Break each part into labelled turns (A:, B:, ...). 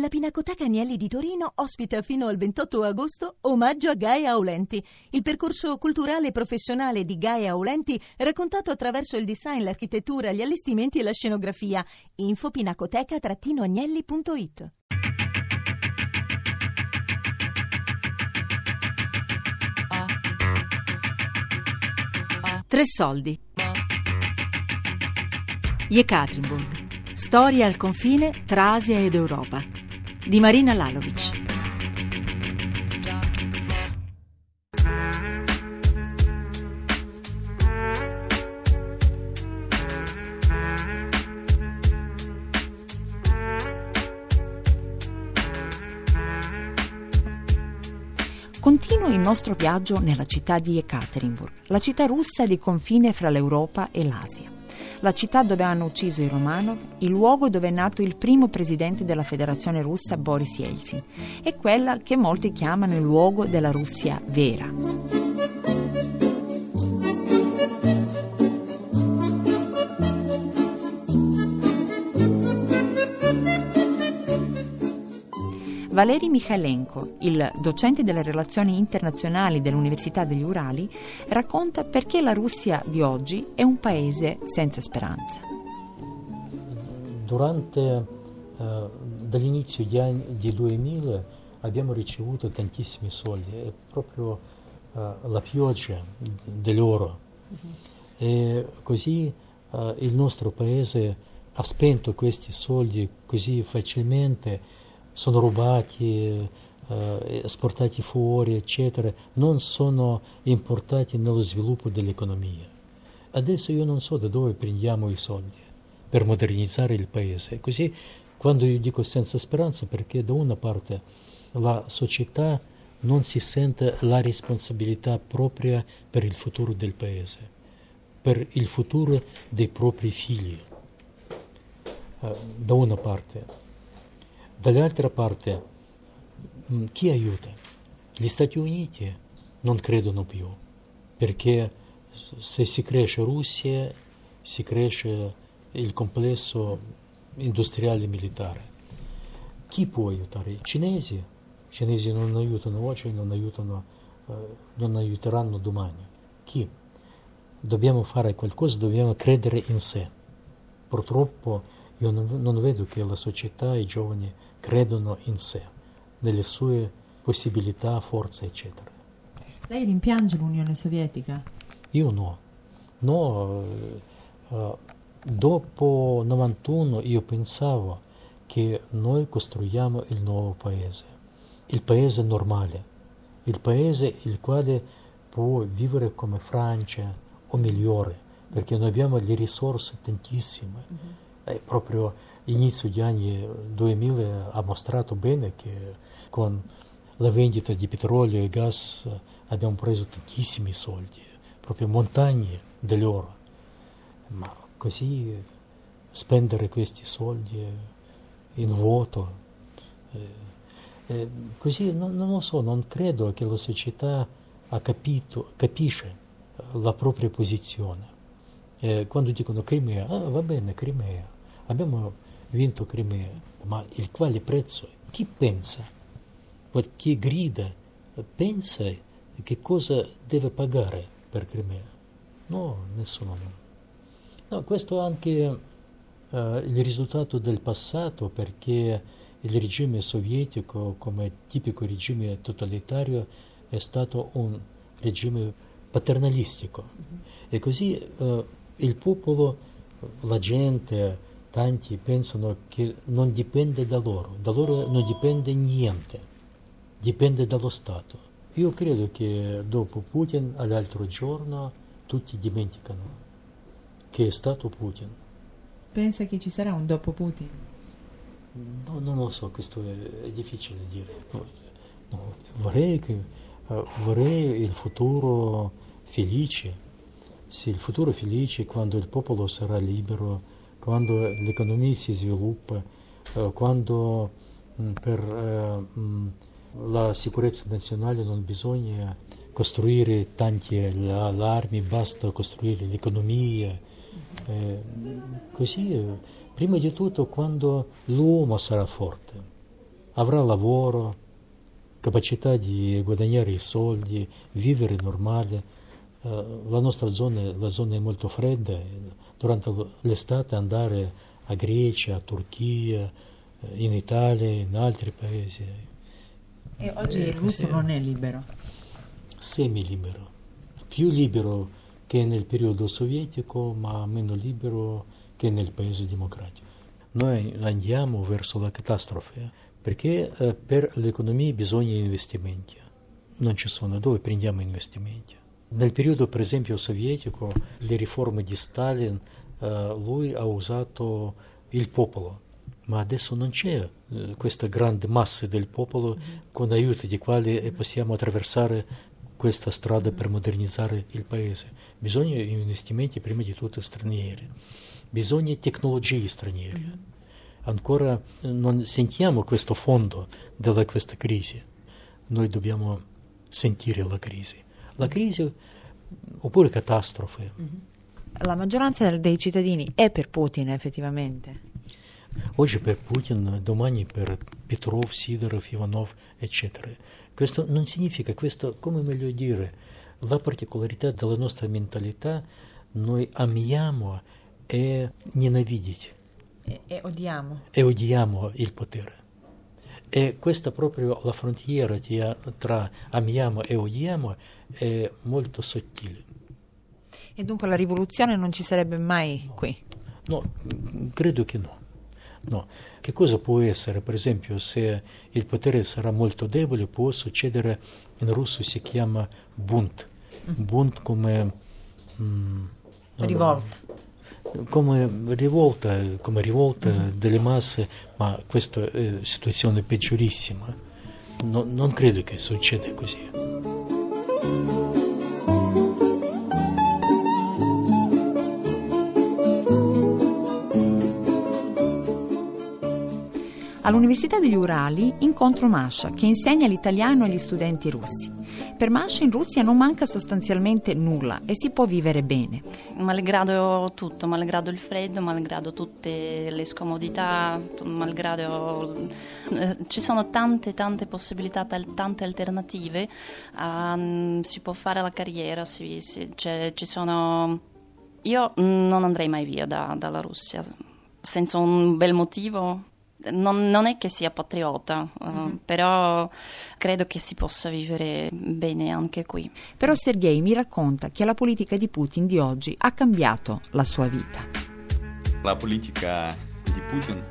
A: La Pinacoteca Agnelli di Torino ospita fino al 28 agosto Omaggio a Gaia Aulenti, il percorso culturale e professionale di Gaia Aulenti raccontato attraverso il design, l'architettura, gli allestimenti e la scenografia. Info pinacoteca-agnelli.it Tre soldi. Jekaterinburg. Storia al confine tra Asia ed Europa di Marina Lalovic. Continua il nostro viaggio nella città di Ekaterinburg, la città russa di confine fra l'Europa e l'Asia la città dove hanno ucciso i Romanov, il luogo dove è nato il primo presidente della Federazione russa Boris Yeltsin e quella che molti chiamano il luogo della Russia vera. Valery Mikhailenko, il docente delle relazioni internazionali dell'Università degli Urali, racconta perché la Russia di oggi è un paese senza speranza.
B: Durante, eh, dall'inizio degli anni 2000 abbiamo ricevuto tantissimi soldi, è proprio eh, la pioggia dell'oro. Uh-huh. E così eh, il nostro paese ha spento questi soldi così facilmente sono rubati, eh, esportati fuori, eccetera, non sono importati nello sviluppo dell'economia. Adesso io non so da dove prendiamo i soldi per modernizzare il paese. Così quando io dico senza speranza, perché da una parte la società non si sente la responsabilità propria per il futuro del paese, per il futuro dei propri figli, eh, da una parte. Dall'altra parte, chi aiuta? Gli Stati Uniti non credono più, perché se si cresce Russia, si cresce il complesso industriale militare. Chi può aiutare? I cinesi? I cinesi non aiutano oggi, non, aiutano, non aiuteranno domani. Chi? Dobbiamo fare qualcosa, dobbiamo credere in sé. Purtroppo io non, non vedo che la società e i giovani credono in sé, nelle sue possibilità, forze, eccetera.
A: Lei rimpiange l'Unione Sovietica?
B: Io no. No, uh, uh, dopo 91 io pensavo che noi costruiamo il nuovo paese, il paese normale, il paese il quale può vivere come Francia o migliore, perché noi abbiamo le risorse tantissime. Mm-hmm eh, proprio inizio degli anni 2000 ha mostrato bene che con la vendita di petrolio e gas abbiamo preso tantissimi soldi, proprio montagne dell'oro. Ma così spendere questi soldi in vuoto, eh, eh, così non, non, lo so, non credo che la società capito, capisce la propria posizione. Eh, quando dicono Crimea, ah, va bene, Crimea, abbiamo vinto Crimea, ma il quale prezzo? Chi pensa? Chi grida pensa che cosa deve pagare per Crimea? No, nessuno. No, questo è anche uh, il risultato del passato perché il regime sovietico come tipico regime totalitario è stato un regime paternalistico e così uh, il popolo, la gente, tanti pensano che non dipende da loro, da loro non dipende niente, dipende dallo Stato. Io credo che dopo Putin all'altro giorno tutti dimenticano che è stato Putin.
A: Pensa che ci sarà un dopo Putin?
B: No, non lo so, questo è, è difficile dire. No, vorrei, che, uh, vorrei il futuro felice, sì, il futuro felice quando il popolo sarà libero quando l'economia si sviluppa, eh, quando mm, per eh, mm, la sicurezza nazionale non bisogna costruire tanti allarmi, basta costruire l'economia. Eh, così, prima di tutto, quando l'uomo sarà forte, avrà lavoro, capacità di guadagnare i soldi, vivere normale. Uh, la nostra zona, la zona, è molto fredda, durante l'estate andare a Grecia, a Turchia, eh, in Italia, in altri paesi.
A: E oggi il russo non è libero?
B: Semi-libero, più libero che nel periodo sovietico, ma meno libero che nel paese democratico. Noi andiamo verso la catastrofe perché eh, per l'economia bisogna investimenti. Non ci sono, dove prendiamo investimenti? Nel periodo per esempio sovietico, le riforme di Stalin, eh, lui ha usato il popolo, ma adesso non c'è eh, questa grande massa del popolo con aiuto di quali possiamo attraversare questa strada per modernizzare il paese. Bisogna investimenti prima di tutto stranieri, bisogna tecnologie straniere. Ancora non sentiamo questo fondo di questa crisi. Noi dobbiamo sentire la crisi. La crisi oppure catastrofe.
A: Mm-hmm. La maggioranza dei cittadini è per Putin effettivamente?
B: Oggi per Putin, domani per Petrov, Sidorov, Ivanov, eccetera. Questo non significa, questo, come meglio dire, la particolarità della nostra mentalità, noi amiamo e nenaviditi.
A: E, e odiamo.
B: E odiamo il potere. E questa proprio la frontiera tra amiamo e odiamo è molto sottile.
A: E dunque la rivoluzione non ci sarebbe mai
B: no.
A: qui?
B: No, credo che no. no. Che cosa può essere? Per esempio, se il potere sarà molto debole, può succedere, in russo si chiama bunt. Mm. Bunt come...
A: Mm, Rivolta
B: come rivolta, come rivolta delle masse, ma questa è una situazione peggiorissima. No, non credo che succeda così.
A: All'Università degli Urali incontro Masha che insegna l'italiano agli studenti russi. Per Masha in Russia non manca sostanzialmente nulla e si può vivere bene.
C: Malgrado tutto, malgrado il freddo, malgrado tutte le scomodità, malgrado eh, ci sono tante tante possibilità, tante alternative, uh, si può fare la carriera, si, si, cioè, ci sono... Io non andrei mai via da, dalla Russia senza un bel motivo non, non, è che sia patriota, uh, mm-hmm. però credo che si possa vivere bene anche qui.
A: Però Sergei mi racconta che la politica di Putin di oggi ha cambiato la sua vita.
D: La politica di Putin,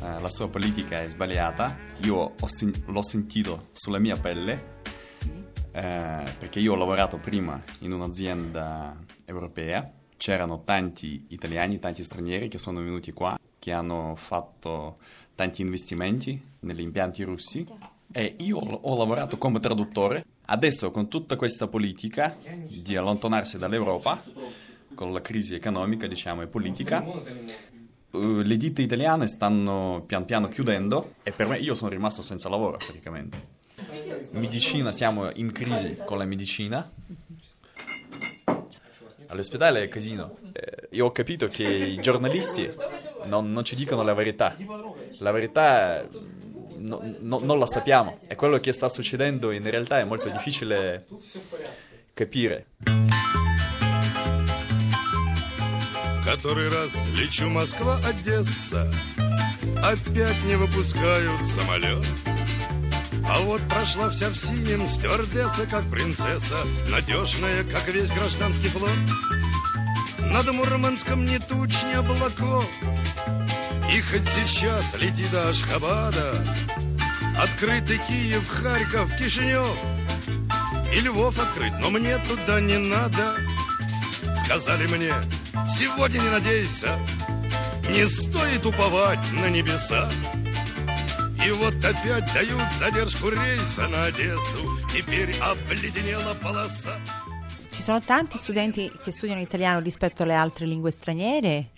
D: uh, la sua politica è sbagliata. Io sen- l'ho sentito sulla mia pelle. Sì. Uh, perché io ho lavorato prima in un'azienda europea, c'erano tanti italiani, tanti stranieri che sono venuti qua che hanno fatto tanti investimenti negli impianti russi e io ho lavorato come traduttore. Adesso con tutta questa politica di allontanarsi dall'Europa, con la crisi economica diciamo, e politica, eh, le ditte italiane stanno pian piano chiudendo e per me io sono rimasto senza lavoro praticamente. Medicina, siamo in crisi con la medicina. All'ospedale è casino. Eh, io ho capito che i giornalisti non, non ci dicono la verità. La verità no, no, non la sappiamo. E quello che sta succedendo in realtà è molto difficile capire.
E: Который раз лечу Москва-Одесса Опять не выпускают самолет. А вот прошла вся в синем стюардесса, как принцесса Надежная, как весь гражданский флот. Над Мурманском ни туч, ни облаков И хоть сейчас лети до Ашхабада Открытый Киев, Харьков, Кишинев. И Львов открыть, но мне туда не надо. Сказали мне, сегодня не надейся Не стоит уповать на небеса И вот опять дают задержку рейса на Одессу. Теперь обледенела полоса.
A: Ci sono tanti studenti che studiano italiano rispetto alle altre lingue straniere?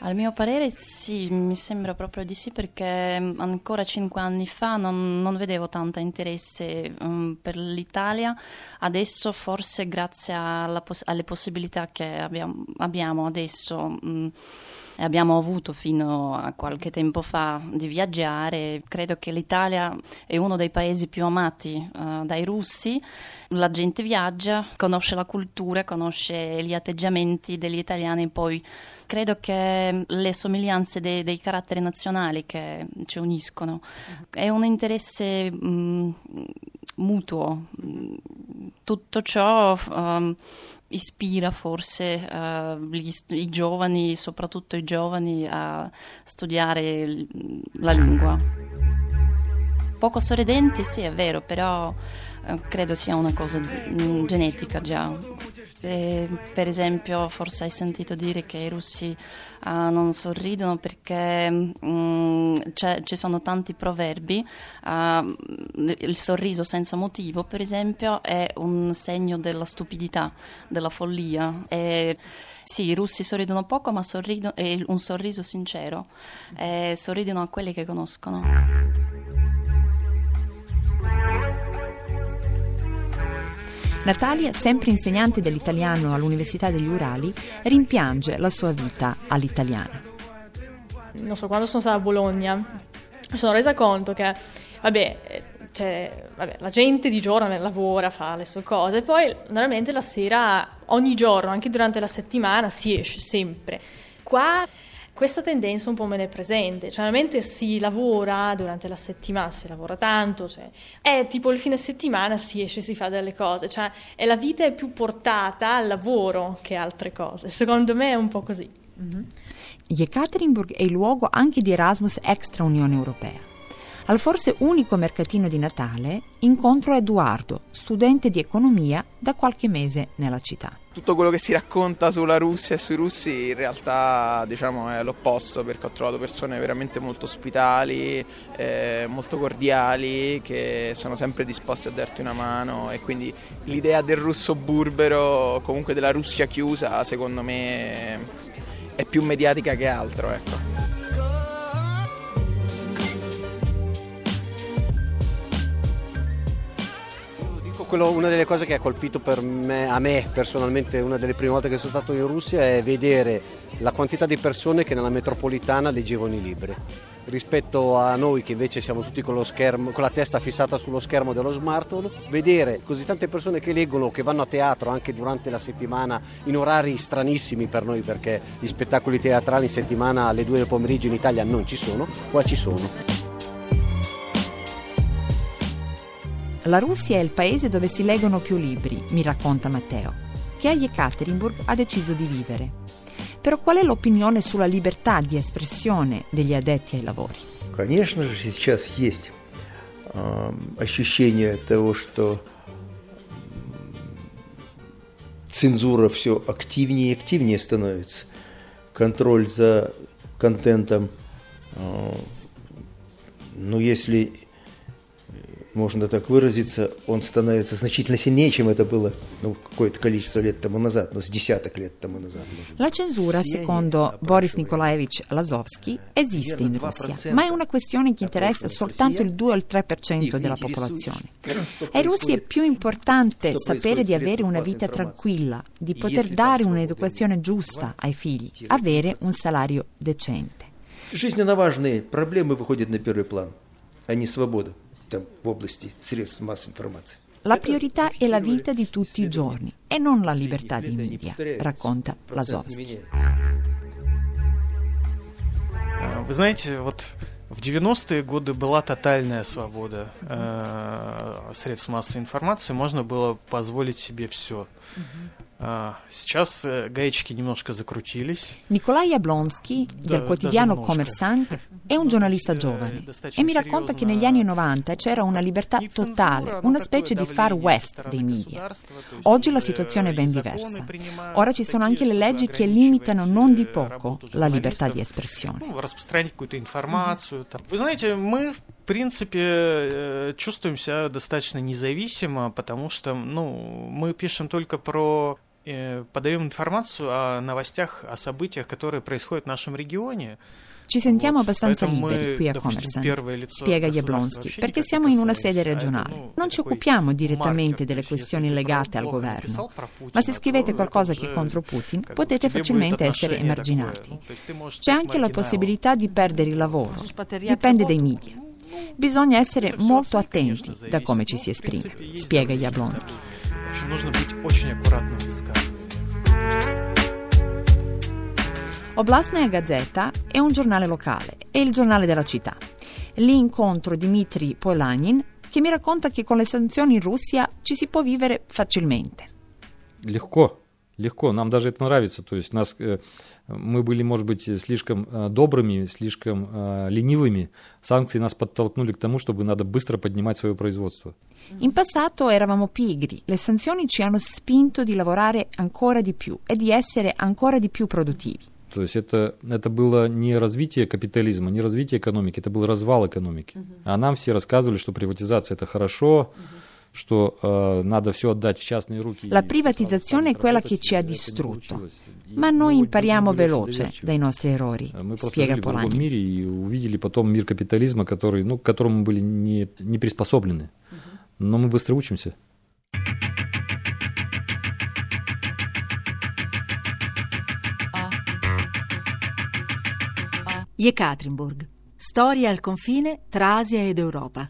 C: Al mio parere sì, mi sembra proprio di sì perché mm, ancora cinque anni fa non, non vedevo tanto interesse um, per l'Italia, adesso forse grazie poss- alle possibilità che abbiamo, abbiamo adesso um, abbiamo avuto fino a qualche tempo fa di viaggiare. Credo che l'Italia è uno dei paesi più amati uh, dai russi. La gente viaggia, conosce la cultura, conosce gli atteggiamenti degli italiani, poi credo che le somiglianze dei, dei caratteri nazionali che ci uniscono è un interesse mh, mm, mutuo. Tutto ciò um, ispira forse uh, gli, i giovani, soprattutto i giovani, a studiare la lingua. Poco sorridenti, sì, è vero, però uh, credo sia una cosa mm, genetica già. E, per esempio, forse hai sentito dire che i russi uh, non sorridono perché um, ci sono tanti proverbi. Uh, il sorriso senza motivo, per esempio, è un segno della stupidità, della follia. E, sì, i russi sorridono poco, ma sorridono, è un sorriso sincero. E sorridono a quelli che conoscono.
A: Natalia, sempre insegnante dell'italiano all'Università degli Urali, rimpiange la sua vita all'italiana.
F: Non so, quando sono stata a Bologna mi sono resa conto che, vabbè, cioè, vabbè, la gente di giorno lavora, fa le sue cose, poi normalmente la sera, ogni giorno, anche durante la settimana, si esce sempre. Qua questa tendenza un po' me ne è presente, normalmente si lavora durante la settimana, si lavora tanto, cioè, è tipo il fine settimana si esce, si fa delle cose, cioè e la vita è più portata al lavoro che altre cose, secondo me è un po' così. Mm-hmm.
A: Yekaterinburg è il luogo anche di Erasmus extra Unione Europea. Al forse unico mercatino di Natale incontro Edoardo, studente di economia da qualche mese nella città.
G: Tutto quello che si racconta sulla Russia e sui russi in realtà diciamo, è l'opposto perché ho trovato persone veramente molto ospitali, eh, molto cordiali, che sono sempre disposte a darti una mano e quindi l'idea del russo burbero, comunque della Russia chiusa, secondo me è più mediatica che altro. Ecco.
H: Quello, una delle cose che ha colpito me, a me personalmente, una delle prime volte che sono stato in Russia, è vedere la quantità di persone che nella metropolitana leggevano i libri. Rispetto a noi che invece siamo tutti con, schermo, con la testa fissata sullo schermo dello smartphone, vedere così tante persone che leggono, che vanno a teatro anche durante la settimana in orari stranissimi per noi perché gli spettacoli teatrali in settimana alle 2 del pomeriggio in Italia non ci sono, qua ci sono.
A: La Russia è il paese dove si leggono più libri, mi racconta Matteo, che a Yekaterinburg ha deciso di vivere. Però qual è l'opinione sulla libertà di espressione degli addetti ai lavori?
I: Конечно же, сейчас есть э, ощущение того, что цензура все активнее и активнее становится. Контроль за контентом, э, ну, если можно так выразиться, он становится значительно сильнее, чем это было ну, какое-то количество лет тому назад, ну, с десяток лет тому назад.
A: La censura, secondo Boris Nikolaevich Lazovsky, esiste in Russia, ma è una questione che interessa soltanto il 2 o il 3% della popolazione. Ai russi è più importante sapere di avere una vita tranquilla, di poter dare un'educazione giusta ai figli, avere un salario decente.
I: Жизненно важные проблемы выходят на первый план, а не свобода Там, в области средств массовой информации.
A: La priorità è la vita di tutti i giorni e non la libertà di media, racconta Lazowski.
J: Вы знаете, вот в 90-е годы была тотальная свобода э, средств массовой информации, можно было позволить себе все. Сейчас гаечки немножко закрутились.
A: Nikolai Jablonski del quotidiano Commerçant è un giornalista giovane e mi racconta che negli anni 90 c'era una libertà totale, una specie di far west dei media. Oggi la situazione è ben diversa. Ora ci sono anche le leggi che limitano non di poco la libertà di espressione.
J: Распространить какую-то информацию. Вы знаете, мы в принципе чувствуем себя достаточно независимо, потому что ну, мы пишем только про подаем информацию о новостях, о событиях, которые происходят в нашем регионе.
A: Ci sentiamo abbastanza liberi qui a Commerzant, spiega Jablonski, perché siamo in una sede regionale. Non ci occupiamo direttamente delle questioni legate al governo, ma se scrivete qualcosa che è contro Putin potete facilmente essere emarginati. C'è anche la possibilità di perdere il lavoro, dipende dai media. Bisogna essere molto attenti da come ci si esprime, spiega Jablonski. Oblastnaya Gazeta è un giornale locale, è il giornale della città. Lì incontro Dmitry Polanin che mi racconta che con le sanzioni in Russia ci si può vivere facilmente.
K: Легко, Легко, нам даже это нравится. То есть нас, э, мы были, может быть, слишком э, добрыми, слишком э, ленивыми. Санкции нас подтолкнули к тому, чтобы надо быстро поднимать свое производство.
A: In passato eravamo pigri, le sanzioni ci hanno spinto di lavorare ancora di più e di essere ancora di più produttivi.
K: То есть это, это было не развитие капитализма, не развитие экономики, это был развал экономики. Uh-huh. А нам все рассказывали, что приватизация это хорошо, uh-huh. что э, надо все отдать в частные руки.
A: La privatizzazione è quella che ci ha distrutto. Ma noi impariamo veloce dai nostri errori,
K: мы
A: spiega
K: в другом мире и увидели потом мир капитализма, который, ну, к которому мы были не, не приспособлены. Но мы быстро учимся.
L: Jekaterinburg. Storia al confine tra Asia ed Europa.